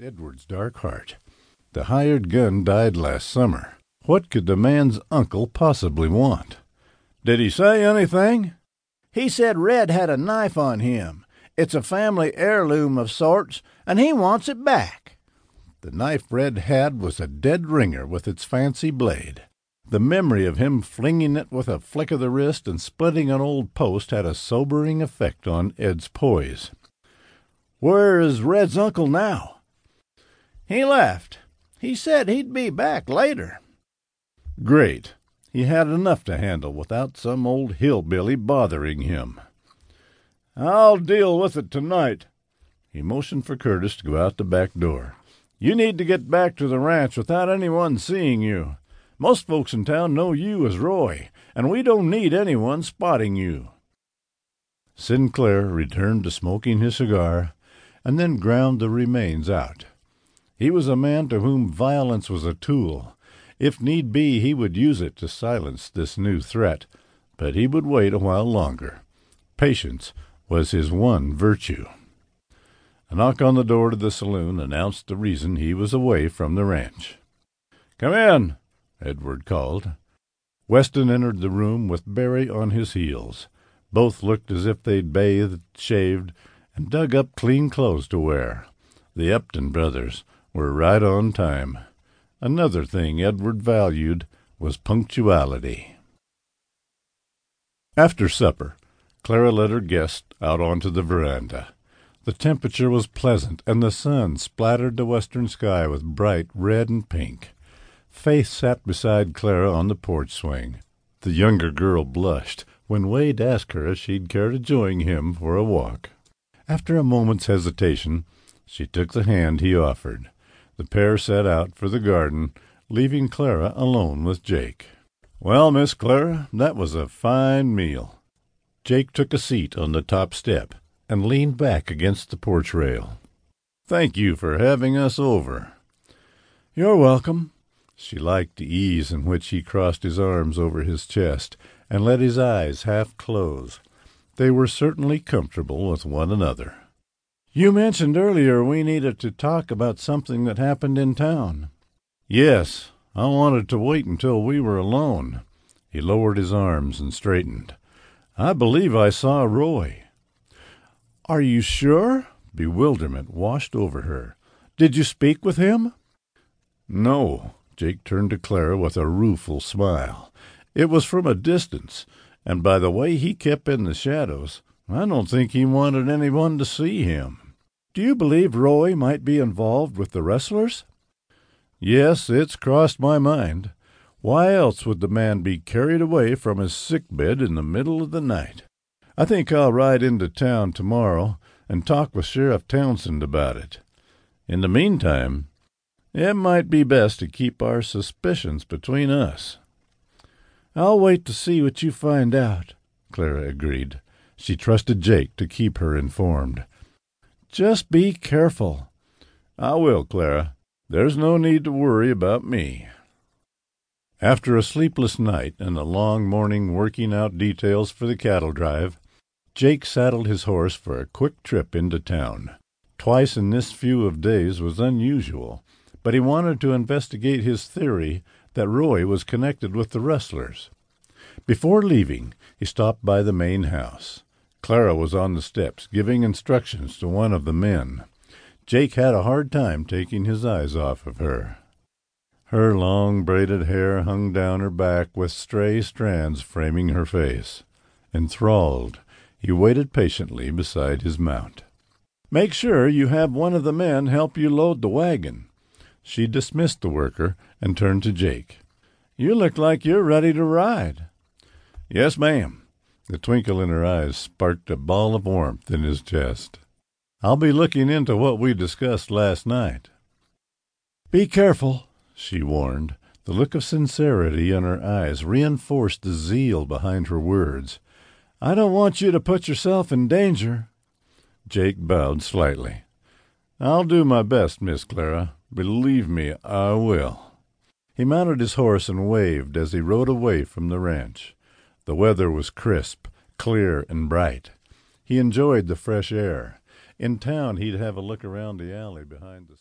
Edward's dark heart. The hired gun died last summer. What could the man's uncle possibly want? Did he say anything? He said Red had a knife on him. It's a family heirloom of sorts, and he wants it back. The knife Red had was a dead ringer with its fancy blade. The memory of him flinging it with a flick of the wrist and splitting an old post had a sobering effect on Ed's poise. Where is Red's uncle now? He left. He said he'd be back later. Great. He had enough to handle without some old hillbilly bothering him. I'll deal with it tonight. He motioned for Curtis to go out the back door. You need to get back to the ranch without anyone seeing you. Most folks in town know you as Roy, and we don't need anyone spotting you. Sinclair returned to smoking his cigar and then ground the remains out. He was a man to whom violence was a tool if need be, he would use it to silence this new threat, but he would wait a while longer. Patience was his one virtue. A knock on the door to the saloon announced the reason he was away from the ranch. Come in, Edward called. Weston entered the room with Barry on his heels. Both looked as if they'd bathed, shaved, and dug up clean clothes to wear. The Upton brothers were right on time. Another thing Edward valued was punctuality. After supper, Clara led her guest out onto the veranda. The temperature was pleasant, and the sun splattered the western sky with bright red and pink. Faith sat beside Clara on the porch swing. The younger girl blushed when Wade asked her if she'd care to join him for a walk. After a moment's hesitation, she took the hand he offered. The pair set out for the garden, leaving Clara alone with Jake. Well, Miss Clara, that was a fine meal. Jake took a seat on the top step and leaned back against the porch rail. Thank you for having us over. You're welcome. She liked the ease in which he crossed his arms over his chest and let his eyes half close. They were certainly comfortable with one another. You mentioned earlier we needed to talk about something that happened in town. Yes, I wanted to wait until we were alone. He lowered his arms and straightened. I believe I saw Roy. Are you sure? Bewilderment washed over her. Did you speak with him? No. Jake turned to Clara with a rueful smile. It was from a distance, and by the way he kept in the shadows, I don't think he wanted anyone to see him. Do you believe Roy might be involved with the rustlers? Yes, it's crossed my mind. Why else would the man be carried away from his sick bed in the middle of the night? I think I'll ride into town tomorrow and talk with Sheriff Townsend about it. In the meantime, it might be best to keep our suspicions between us. I'll wait to see what you find out, Clara agreed. She trusted Jake to keep her informed. Just be careful. I will, Clara. There's no need to worry about me. After a sleepless night and a long morning working out details for the cattle drive, Jake saddled his horse for a quick trip into town. Twice in this few of days was unusual, but he wanted to investigate his theory that Roy was connected with the rustlers. Before leaving, he stopped by the main house. Clara was on the steps, giving instructions to one of the men. Jake had a hard time taking his eyes off of her. Her long braided hair hung down her back with stray strands framing her face. Enthralled, he waited patiently beside his mount. Make sure you have one of the men help you load the wagon. She dismissed the worker and turned to Jake. You look like you're ready to ride. Yes, ma'am. The twinkle in her eyes sparked a ball of warmth in his chest. I'll be looking into what we discussed last night. Be careful, she warned. The look of sincerity in her eyes reinforced the zeal behind her words. I don't want you to put yourself in danger. Jake bowed slightly. I'll do my best, Miss Clara. Believe me, I will. He mounted his horse and waved as he rode away from the ranch. The weather was crisp, clear, and bright. He enjoyed the fresh air. In town, he'd have a look around the alley behind the